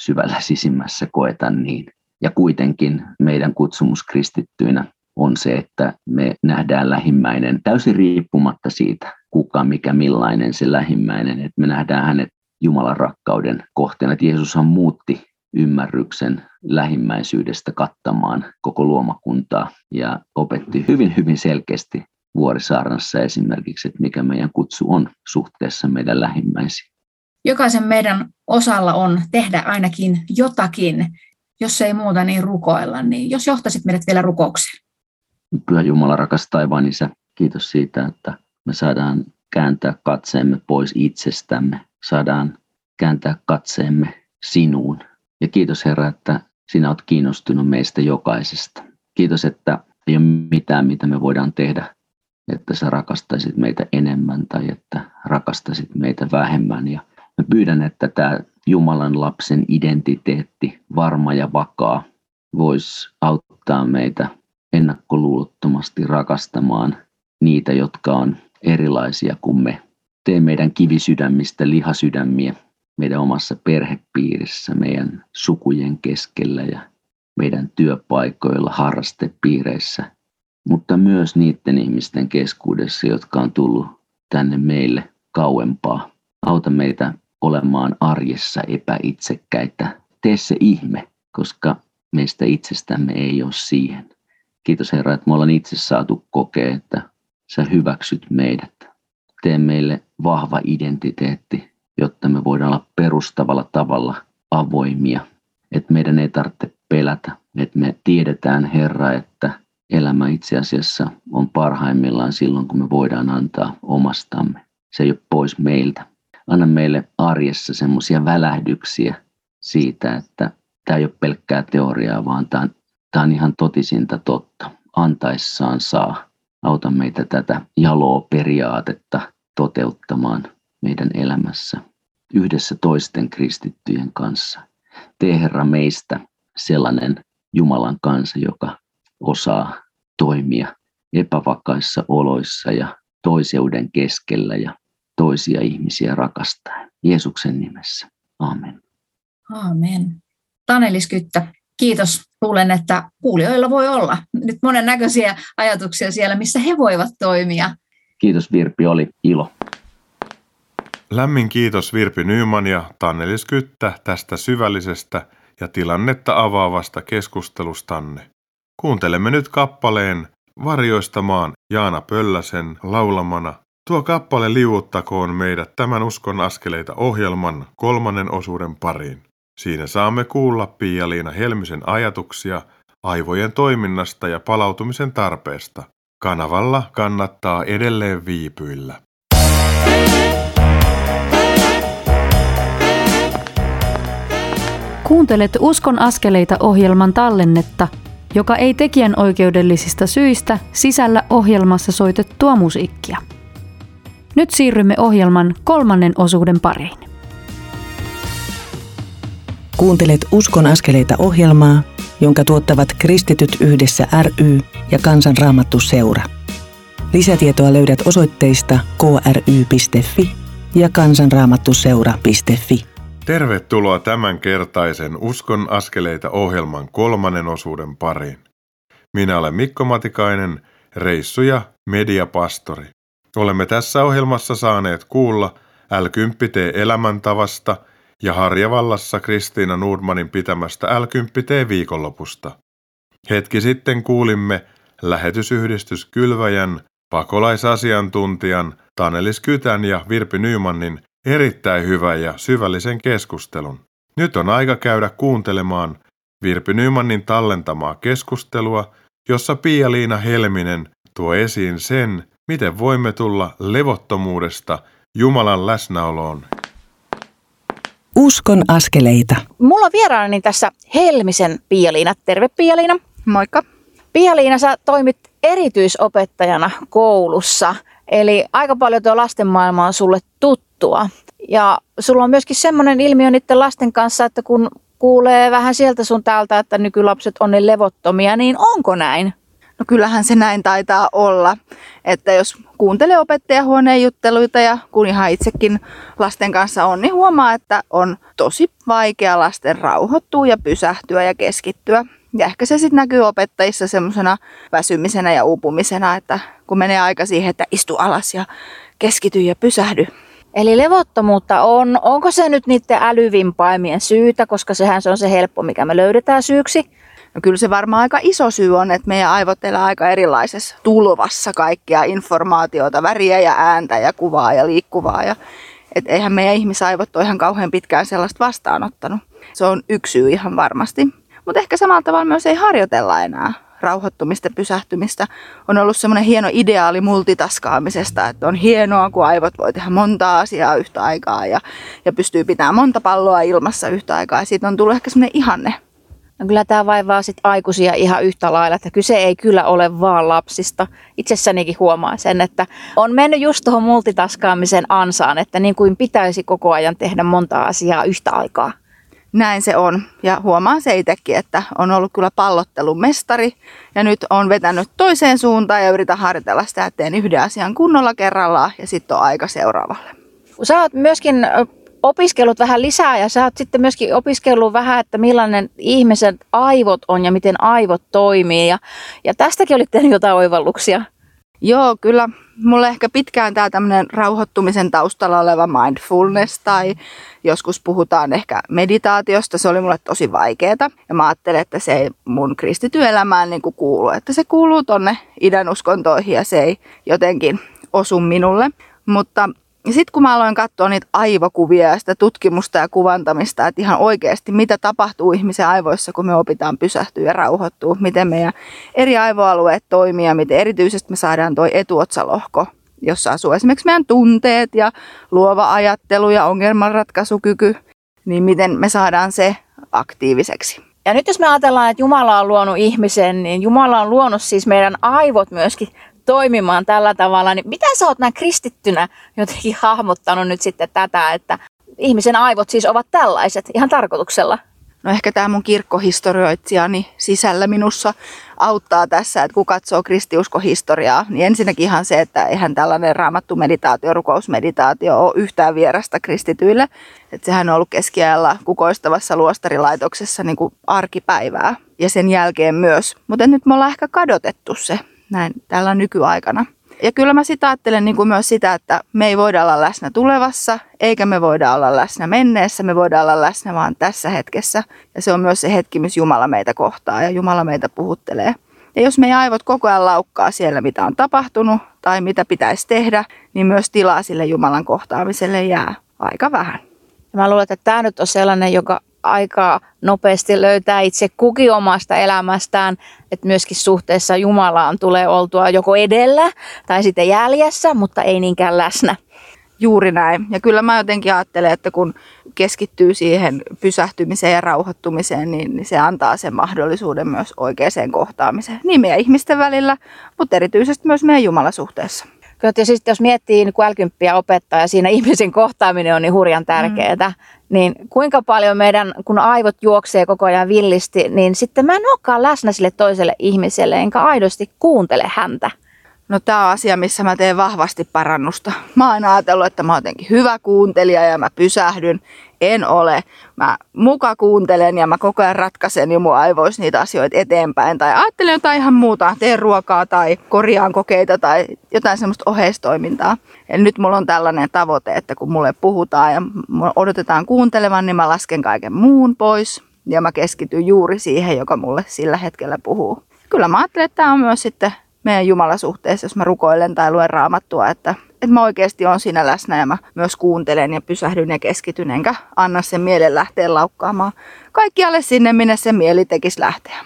syvällä sisimmässä koeta niin. Ja kuitenkin meidän kutsumus kristittyinä on se, että me nähdään lähimmäinen täysin riippumatta siitä, kuka, mikä, millainen se lähimmäinen, että me nähdään hänet Jumalan rakkauden kohteena. Että Jeesushan muutti ymmärryksen lähimmäisyydestä kattamaan koko luomakuntaa ja opetti hyvin, hyvin selkeästi Vuorisaarnassa esimerkiksi, että mikä meidän kutsu on suhteessa meidän lähimmäisiin. Jokaisen meidän osalla on tehdä ainakin jotakin, jos ei muuta niin rukoilla. Niin jos johtaisit meidät vielä rukoukseen. Pyhä Jumala, rakas taivaan isä, kiitos siitä, että me saadaan kääntää katseemme pois itsestämme. Saadaan kääntää katseemme sinuun. Ja kiitos Herra, että sinä olet kiinnostunut meistä jokaisesta. Kiitos, että ei ole mitään, mitä me voidaan tehdä, että sä rakastaisit meitä enemmän tai että rakastasit meitä vähemmän. Ja mä pyydän, että tämä Jumalan lapsen identiteetti, varma ja vakaa, voisi auttaa meitä ennakkoluulottomasti rakastamaan niitä, jotka on erilaisia kuin me. Tee meidän kivisydämistä lihasydämiä meidän omassa perhepiirissä, meidän sukujen keskellä ja meidän työpaikoilla, harrastepiireissä, mutta myös niiden ihmisten keskuudessa, jotka on tullut tänne meille kauempaa. Auta meitä olemaan arjessa epäitsekkäitä. Tee se ihme, koska meistä itsestämme ei ole siihen. Kiitos Herra, että me ollaan itse saatu kokea, että sä hyväksyt meidät. Tee meille vahva identiteetti, jotta me voidaan olla perustavalla tavalla avoimia. Että meidän ei tarvitse pelätä, että me tiedetään Herra, että elämä itse asiassa on parhaimmillaan silloin, kun me voidaan antaa omastamme. Se ei ole pois meiltä. Anna meille arjessa semmoisia välähdyksiä siitä, että tämä ei ole pelkkää teoriaa, vaan tämä on Tämä on ihan totisinta totta. Antaessaan saa. Auta meitä tätä jaloa periaatetta toteuttamaan meidän elämässä yhdessä toisten kristittyjen kanssa. Tee Herra meistä sellainen Jumalan kansa, joka osaa toimia epävakaissa oloissa ja toiseuden keskellä ja toisia ihmisiä rakastaen. Jeesuksen nimessä. Amen. Amen. Tanelis Kyttä, kiitos. Luulen, että kuulijoilla voi olla nyt monennäköisiä ajatuksia siellä, missä he voivat toimia. Kiitos Virpi, oli ilo. Lämmin kiitos Virpi Nyman ja Tannelis Kyttä tästä syvällisestä ja tilannetta avaavasta keskustelustanne. Kuuntelemme nyt kappaleen Varjoistamaan Jaana Pölläsen laulamana. Tuo kappale liuuttakoon meidät tämän uskon askeleita ohjelman kolmannen osuuden pariin. Siinä saamme kuulla Pia-Liina Helmisen ajatuksia aivojen toiminnasta ja palautumisen tarpeesta. Kanavalla kannattaa edelleen viipyillä. Kuuntelet Uskon askeleita ohjelman tallennetta, joka ei tekijän oikeudellisista syistä sisällä ohjelmassa soitettua musiikkia. Nyt siirrymme ohjelman kolmannen osuuden pariin. Kuuntelet Uskon askeleita ohjelmaa, jonka tuottavat Kristityt yhdessä ry ja Kansanraamattu seura. Lisätietoa löydät osoitteista kry.fi ja kansanraamattuseura.fi. Tervetuloa tämänkertaisen Uskon askeleita ohjelman kolmannen osuuden pariin. Minä olen Mikko Matikainen, reissu- ja mediapastori. Olemme tässä ohjelmassa saaneet kuulla L10T elämäntavasta – ja Harjavallassa Kristiina Nordmanin pitämästä L10T-viikonlopusta. Hetki sitten kuulimme lähetysyhdistys Kylväjän, pakolaisasiantuntijan Tanelis Kytän ja Virpi Nymanin erittäin hyvän ja syvällisen keskustelun. Nyt on aika käydä kuuntelemaan Virpi Nymanin tallentamaa keskustelua, jossa Pia-Liina Helminen tuo esiin sen, miten voimme tulla levottomuudesta Jumalan läsnäoloon Uskon askeleita. Mulla on vieraanani tässä Helmisen Pialiina. Terve Pialiina. Moikka. Pia-Liina, sä toimit erityisopettajana koulussa, eli aika paljon tuo lasten maailma on sulle tuttua. Ja sulla on myöskin semmoinen ilmiö niiden lasten kanssa, että kun kuulee vähän sieltä sun täältä, että nykylapset on ne levottomia, niin onko näin? No kyllähän se näin taitaa olla, että jos kuuntelee opettajahuoneen jutteluita ja kun ihan itsekin lasten kanssa on, niin huomaa, että on tosi vaikea lasten rauhoittua ja pysähtyä ja keskittyä. Ja ehkä se sitten näkyy opettajissa semmoisena väsymisenä ja uupumisena, että kun menee aika siihen, että istu alas ja keskity ja pysähdy. Eli levottomuutta on. Onko se nyt niiden älyvimpaimien syytä, koska sehän se on se helppo, mikä me löydetään syyksi? No kyllä se varmaan aika iso syy on, että meidän aivot elää aika erilaisessa tulvassa kaikkea informaatiota, väriä ja ääntä ja kuvaa ja liikkuvaa. Ja, et eihän meidän ihmisaivot ole ihan kauhean pitkään sellaista vastaanottanut. Se on yksi syy ihan varmasti. Mutta ehkä samalla tavalla myös ei harjoitella enää rauhoittumista, pysähtymistä. On ollut semmoinen hieno ideaali multitaskaamisesta, että on hienoa, kun aivot voi tehdä monta asiaa yhtä aikaa ja, ja pystyy pitämään monta palloa ilmassa yhtä aikaa. Ja siitä on tullut ehkä semmoinen ihanne. No kyllä tämä vaivaa sit aikuisia ihan yhtä lailla, että kyse ei kyllä ole vaan lapsista. Itsessänikin huomaa sen, että on mennyt just tuohon multitaskaamisen ansaan, että niin kuin pitäisi koko ajan tehdä monta asiaa yhtä aikaa näin se on. Ja huomaan se itsekin, että on ollut kyllä pallottelun mestari ja nyt on vetänyt toiseen suuntaan ja yritän harjoitella sitä, että teen yhden asian kunnolla kerrallaan ja sitten on aika seuraavalle. Sä oot myöskin opiskellut vähän lisää ja sä oot sitten myöskin opiskellut vähän, että millainen ihmisen aivot on ja miten aivot toimii. Ja, ja tästäkin olit tehnyt jotain oivalluksia. Joo, kyllä mulle ehkä pitkään tämä tämmöinen rauhoittumisen taustalla oleva mindfulness tai joskus puhutaan ehkä meditaatiosta, se oli mulle tosi vaikeeta. Ja mä ajattelin, että se ei mun kristityelämään niin kuin kuulu, että se kuuluu tonne idän uskontoihin ja se ei jotenkin osu minulle. Mutta sitten kun mä aloin katsoa niitä aivokuvia ja sitä tutkimusta ja kuvantamista, että ihan oikeasti mitä tapahtuu ihmisen aivoissa, kun me opitaan pysähtyä ja rauhoittua, miten meidän eri aivoalueet toimii ja miten erityisesti me saadaan tuo etuotsalohko, jossa asuu esimerkiksi meidän tunteet ja luova ajattelu ja ongelmanratkaisukyky, niin miten me saadaan se aktiiviseksi. Ja nyt jos me ajatellaan, että Jumala on luonut ihmisen, niin Jumala on luonut siis meidän aivot myöskin toimimaan tällä tavalla, niin mitä sä oot näin kristittynä jotenkin hahmottanut nyt sitten tätä, että ihmisen aivot siis ovat tällaiset ihan tarkoituksella? No ehkä tämä mun kirkkohistorioitsijani sisällä minussa auttaa tässä, että kun katsoo kristiuskohistoriaa, niin ensinnäkin ihan se, että eihän tällainen raamattu meditaatio, rukousmeditaatio ole yhtään vierasta kristityille. Että sehän on ollut keskiajalla kukoistavassa luostarilaitoksessa niin kuin arkipäivää ja sen jälkeen myös. Mutta nyt me ollaan ehkä kadotettu se näin tällä nykyaikana. Ja kyllä mä sitä ajattelen niin kuin myös sitä, että me ei voida olla läsnä tulevassa, eikä me voida olla läsnä menneessä, me voidaan olla läsnä vaan tässä hetkessä. Ja se on myös se hetki, missä Jumala meitä kohtaa ja Jumala meitä puhuttelee. Ja jos meidän aivot koko ajan laukkaa siellä, mitä on tapahtunut tai mitä pitäisi tehdä, niin myös tilaa sille Jumalan kohtaamiselle jää aika vähän. Mä luulen, että tämä nyt on sellainen, joka aika nopeasti löytää itse kukin omasta elämästään, että myöskin suhteessa Jumalaan tulee oltua joko edellä tai sitten jäljessä, mutta ei niinkään läsnä. Juuri näin. Ja kyllä mä jotenkin ajattelen, että kun keskittyy siihen pysähtymiseen ja rauhoittumiseen, niin se antaa sen mahdollisuuden myös oikeaan kohtaamiseen. Niin meidän ihmisten välillä, mutta erityisesti myös meidän Jumalasuhteessa. Kyllä, ja siis jos miettii niin L10 opettaa ja siinä [LAUGHS] ihmisen kohtaaminen on niin hurjan tärkeää, mm. niin kuinka paljon meidän, kun aivot juoksee koko ajan villisti, niin sitten mä en olekaan läsnä sille toiselle ihmiselle, enkä aidosti kuuntele häntä. No tämä on asia, missä mä teen vahvasti parannusta. Mä oon ajatellut, että mä oon jotenkin hyvä kuuntelija ja mä pysähdyn. En ole. Mä muka kuuntelen ja mä koko ajan ratkaisen jo mun aivoissa niitä asioita eteenpäin. Tai ajattelen jotain ihan muuta, teen ruokaa tai korjaan kokeita tai jotain semmoista oheistoimintaa. Eli nyt mulla on tällainen tavoite, että kun mulle puhutaan ja odotetaan kuuntelevan, niin mä lasken kaiken muun pois. Ja mä keskityn juuri siihen, joka mulle sillä hetkellä puhuu. Kyllä mä ajattelen, että tämä on myös sitten meidän Jumalasuhteessa, jos mä rukoilen tai luen raamattua, että, että mä oikeasti on siinä läsnä ja mä myös kuuntelen ja pysähdyn ja keskityn, enkä anna sen mielen lähteä laukkaamaan kaikkialle sinne, minne se mieli tekisi lähteä.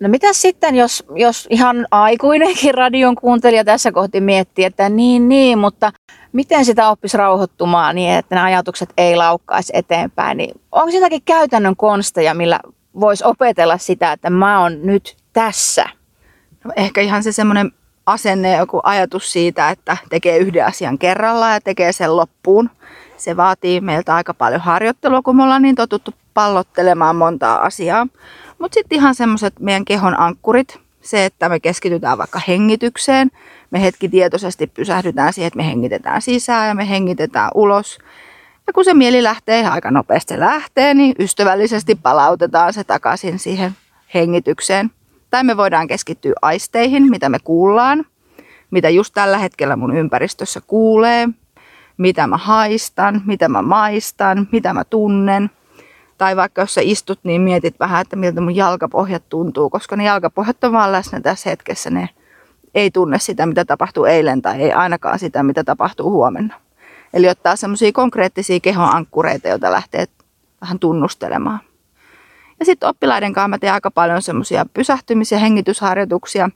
No mitä sitten, jos, jos ihan aikuinenkin radion kuuntelija tässä kohti miettii, että niin, niin, mutta miten sitä oppisi rauhoittumaan niin, että ne ajatukset ei laukkaisi eteenpäin, niin onko jotakin käytännön konsteja, millä voisi opetella sitä, että mä oon nyt tässä? Ehkä ihan se semmoinen asenne, joku ajatus siitä, että tekee yhden asian kerrallaan ja tekee sen loppuun. Se vaatii meiltä aika paljon harjoittelua, kun me ollaan niin totuttu pallottelemaan montaa asiaa. Mutta sitten ihan semmoiset meidän kehon ankkurit, se, että me keskitytään vaikka hengitykseen, me hetki tietoisesti pysähdytään siihen, että me hengitetään sisään ja me hengitetään ulos. Ja kun se mieli lähtee, aika nopeasti lähtee, niin ystävällisesti palautetaan se takaisin siihen hengitykseen. Tai me voidaan keskittyä aisteihin, mitä me kuullaan, mitä just tällä hetkellä mun ympäristössä kuulee, mitä mä haistan, mitä mä maistan, mitä mä tunnen. Tai vaikka jos sä istut, niin mietit vähän, että miltä mun jalkapohjat tuntuu, koska ne jalkapohjat on vaan läsnä tässä hetkessä. Ne ei tunne sitä, mitä tapahtuu eilen tai ei ainakaan sitä, mitä tapahtuu huomenna. Eli ottaa semmoisia konkreettisia kehon ankkureita, joita lähtee vähän tunnustelemaan. Ja sitten oppilaiden kanssa mä teen aika paljon semmoisia pysähtymis- ja hengitysharjoituksia.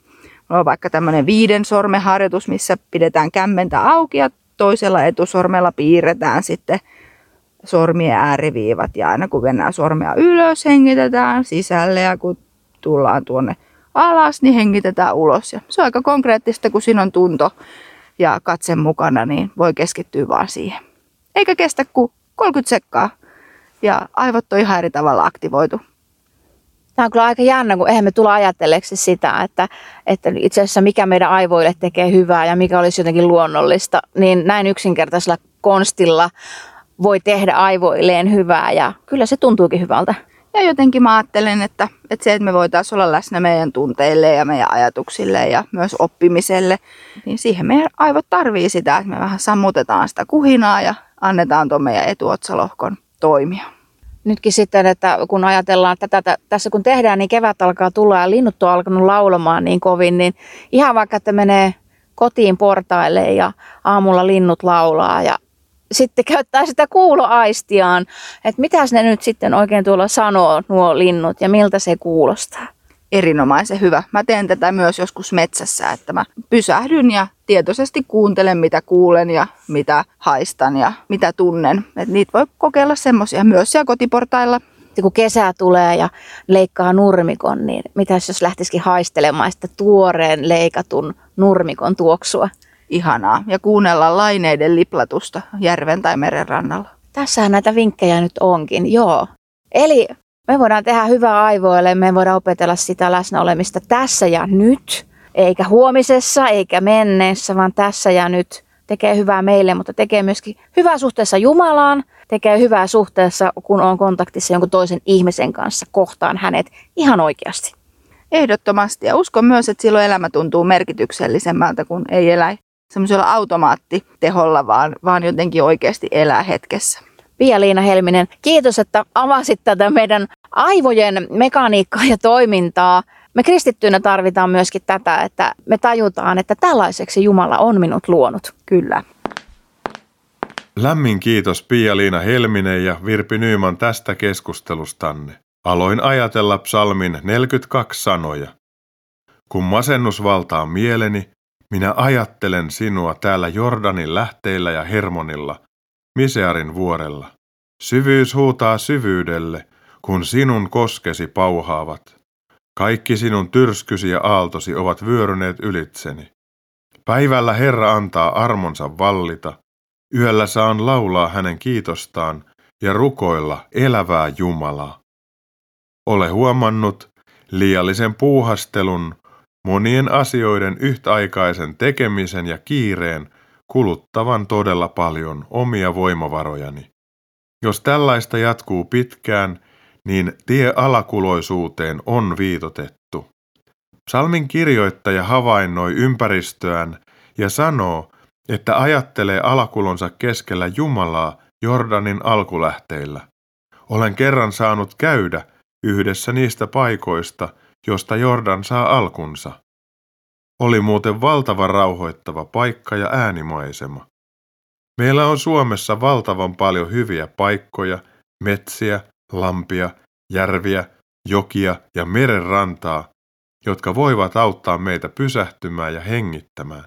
Mulla on vaikka tämmöinen viiden sormen harjoitus, missä pidetään kämmentä auki ja toisella etusormella piirretään sitten sormien ääriviivat. Ja aina kun mennään sormea ylös, hengitetään sisälle ja kun tullaan tuonne alas, niin hengitetään ulos. Ja se on aika konkreettista, kun siinä on tunto ja katse mukana, niin voi keskittyä vaan siihen. Eikä kestä kuin 30 sekkaa ja aivot on ihan eri tavalla aktivoitu. Tämä on kyllä aika jännä, kun eihän me tulla ajatelleeksi sitä, että, että itse asiassa mikä meidän aivoille tekee hyvää ja mikä olisi jotenkin luonnollista, niin näin yksinkertaisella konstilla voi tehdä aivoilleen hyvää ja kyllä se tuntuukin hyvältä. Ja jotenkin mä ajattelen, että, että se, että me voitaisiin olla läsnä meidän tunteille ja meidän ajatuksille ja myös oppimiselle, niin siihen meidän aivot tarvii sitä, että me vähän sammutetaan sitä kuhinaa ja annetaan tuon meidän etuotsalohkon toimia. Nytkin sitten, että kun ajatellaan, että tätä, tässä kun tehdään, niin kevät alkaa tulla ja linnut on alkanut laulamaan niin kovin, niin ihan vaikka, että menee kotiin portaille ja aamulla linnut laulaa ja sitten käyttää sitä kuuloaistiaan, että mitä ne nyt sitten oikein tuolla sanoo, nuo linnut, ja miltä se kuulostaa. Erinomaisen hyvä. Mä teen tätä myös joskus metsässä, että mä pysähdyn ja tietoisesti kuuntelen, mitä kuulen ja mitä haistan ja mitä tunnen. Et niitä voi kokeilla semmoisia myös siellä kotiportailla. Ja kun kesä tulee ja leikkaa nurmikon, niin mitä jos lähtisikin haistelemaan sitä tuoreen leikatun nurmikon tuoksua? ihanaa ja kuunnella laineiden liplatusta järven tai meren rannalla. Tässähän näitä vinkkejä nyt onkin, joo. Eli me voidaan tehdä hyvää aivoille, me voidaan opetella sitä läsnäolemista tässä ja nyt, eikä huomisessa eikä menneessä, vaan tässä ja nyt. Tekee hyvää meille, mutta tekee myöskin hyvää suhteessa Jumalaan, tekee hyvää suhteessa, kun on kontaktissa jonkun toisen ihmisen kanssa, kohtaan hänet ihan oikeasti. Ehdottomasti. Ja uskon myös, että silloin elämä tuntuu merkityksellisemmältä, kun ei elä semmoisella automaattiteholla, vaan, vaan jotenkin oikeasti elää hetkessä. Pia-Liina Helminen, kiitos, että avasit tätä meidän aivojen mekaniikkaa ja toimintaa. Me kristittyinä tarvitaan myöskin tätä, että me tajutaan, että tällaiseksi Jumala on minut luonut. Kyllä. Lämmin kiitos Pia-Liina Helminen ja Virpi Nyyman tästä keskustelustanne. Aloin ajatella psalmin 42 sanoja. Kun masennus valtaa mieleni, minä ajattelen sinua täällä Jordanin lähteillä ja Hermonilla, Misearin vuorella. Syvyys huutaa syvyydelle, kun sinun koskesi pauhaavat. Kaikki sinun tyrskysi ja aaltosi ovat vyöryneet ylitseni. Päivällä Herra antaa armonsa vallita, yöllä saan laulaa hänen kiitostaan ja rukoilla elävää Jumalaa. Ole huomannut liiallisen puuhastelun, monien asioiden yhtäaikaisen tekemisen ja kiireen kuluttavan todella paljon omia voimavarojani. Jos tällaista jatkuu pitkään, niin tie alakuloisuuteen on viitotettu. Psalmin kirjoittaja havainnoi ympäristöään ja sanoo, että ajattelee alakulonsa keskellä Jumalaa Jordanin alkulähteillä. Olen kerran saanut käydä yhdessä niistä paikoista, josta Jordan saa alkunsa. Oli muuten valtava rauhoittava paikka ja äänimaisema. Meillä on Suomessa valtavan paljon hyviä paikkoja, metsiä, lampia, järviä, jokia ja merenrantaa, jotka voivat auttaa meitä pysähtymään ja hengittämään,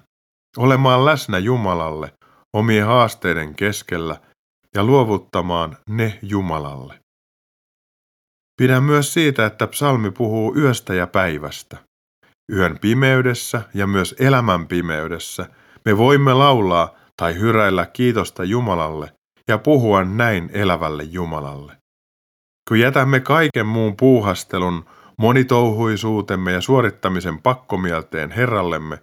olemaan läsnä Jumalalle omien haasteiden keskellä ja luovuttamaan ne Jumalalle. Pidän myös siitä, että psalmi puhuu yöstä ja päivästä. Yön pimeydessä ja myös elämän pimeydessä me voimme laulaa tai hyräillä kiitosta Jumalalle ja puhua näin elävälle Jumalalle. Kun jätämme kaiken muun puuhastelun, monitouhuisuutemme ja suorittamisen pakkomielteen Herrallemme,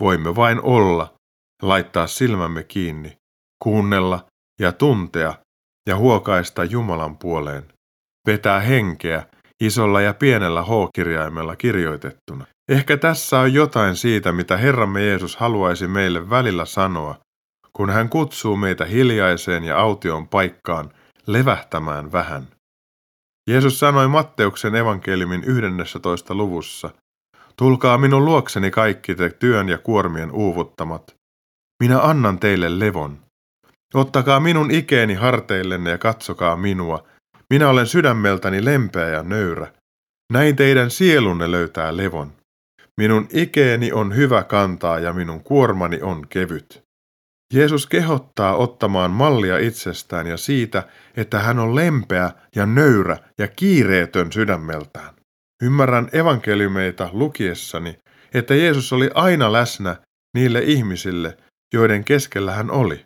voimme vain olla, laittaa silmämme kiinni, kuunnella ja tuntea ja huokaista Jumalan puoleen, vetää henkeä isolla ja pienellä H-kirjaimella kirjoitettuna. Ehkä tässä on jotain siitä, mitä Herramme Jeesus haluaisi meille välillä sanoa, kun hän kutsuu meitä hiljaiseen ja aution paikkaan levähtämään vähän. Jeesus sanoi Matteuksen evankeliumin 11. luvussa, Tulkaa minun luokseni kaikki te työn ja kuormien uuvuttamat. Minä annan teille levon. Ottakaa minun ikeeni harteillenne ja katsokaa minua. Minä olen sydämeltäni lempeä ja nöyrä. Näin teidän sielunne löytää levon. Minun ikeeni on hyvä kantaa ja minun kuormani on kevyt. Jeesus kehottaa ottamaan mallia itsestään ja siitä, että hän on lempeä ja nöyrä ja kiireetön sydämeltään. Ymmärrän evankeliumeita lukiessani, että Jeesus oli aina läsnä niille ihmisille, joiden keskellä hän oli.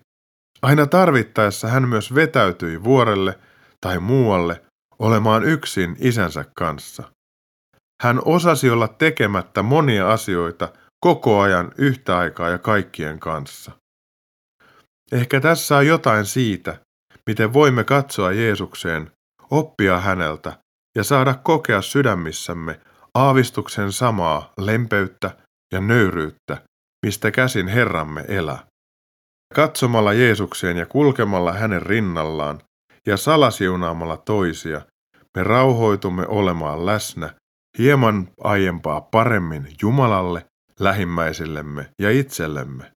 Aina tarvittaessa hän myös vetäytyi vuorelle tai muualle olemaan yksin isänsä kanssa. Hän osasi olla tekemättä monia asioita koko ajan yhtä aikaa ja kaikkien kanssa. Ehkä tässä on jotain siitä, miten voimme katsoa Jeesukseen, oppia häneltä ja saada kokea sydämissämme aavistuksen samaa lempeyttä ja nöyryyttä, mistä käsin Herramme elää. Katsomalla Jeesukseen ja kulkemalla hänen rinnallaan ja salasiunaamalla toisia, me rauhoitumme olemaan läsnä hieman aiempaa paremmin Jumalalle, lähimmäisillemme ja itsellemme.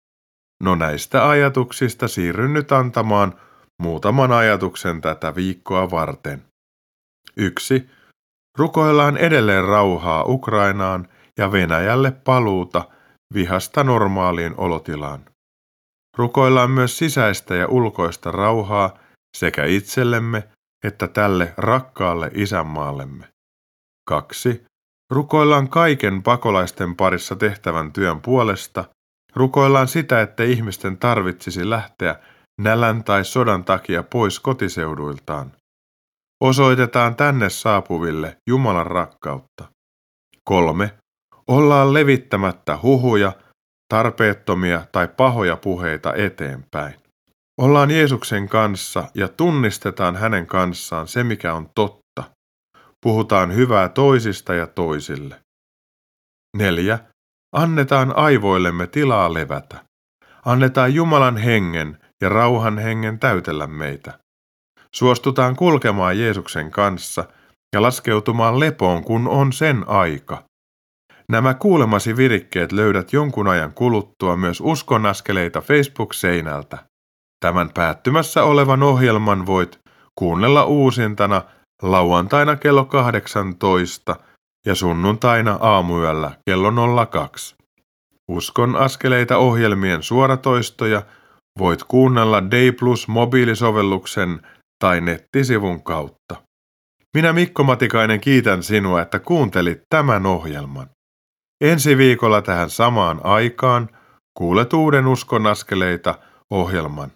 No näistä ajatuksista siirryn nyt antamaan muutaman ajatuksen tätä viikkoa varten. 1. Rukoillaan edelleen rauhaa Ukrainaan ja Venäjälle paluuta vihasta normaaliin olotilaan. Rukoillaan myös sisäistä ja ulkoista rauhaa sekä itsellemme että tälle rakkaalle isänmaallemme. 2. Rukoillaan kaiken pakolaisten parissa tehtävän työn puolesta Rukoillaan sitä, että ihmisten tarvitsisi lähteä nälän tai sodan takia pois kotiseuduiltaan. Osoitetaan tänne saapuville Jumalan rakkautta. Kolme. Ollaan levittämättä huhuja, tarpeettomia tai pahoja puheita eteenpäin. Ollaan Jeesuksen kanssa ja tunnistetaan hänen kanssaan se, mikä on totta. Puhutaan hyvää toisista ja toisille. Neljä. Annetaan aivoillemme tilaa levätä. Annetaan Jumalan hengen ja rauhan hengen täytellä meitä. Suostutaan kulkemaan Jeesuksen kanssa ja laskeutumaan lepoon, kun on sen aika. Nämä kuulemasi virikkeet löydät jonkun ajan kuluttua myös uskonaskeleita Facebook-seinältä. Tämän päättymässä olevan ohjelman voit kuunnella uusintana lauantaina kello 18 ja sunnuntaina aamuyöllä kello 02. Uskon askeleita ohjelmien suoratoistoja voit kuunnella Day Plus mobiilisovelluksen tai nettisivun kautta. Minä Mikko Matikainen kiitän sinua, että kuuntelit tämän ohjelman. Ensi viikolla tähän samaan aikaan kuulet uuden Uskon askeleita ohjelman.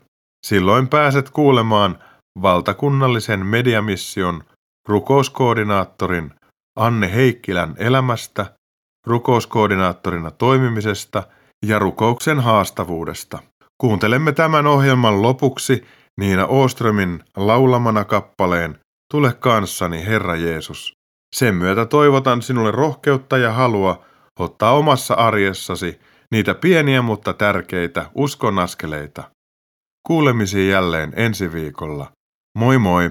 Silloin pääset kuulemaan valtakunnallisen mediamission rukouskoordinaattorin Anne Heikkilän elämästä, rukouskoordinaattorina toimimisesta ja rukouksen haastavuudesta. Kuuntelemme tämän ohjelman lopuksi Niina Ooströmin laulamana kappaleen Tule kanssani, Herra Jeesus. Sen myötä toivotan sinulle rohkeutta ja halua ottaa omassa arjessasi niitä pieniä mutta tärkeitä uskonaskeleita. Kuulemisiin jälleen ensi viikolla. Moi moi!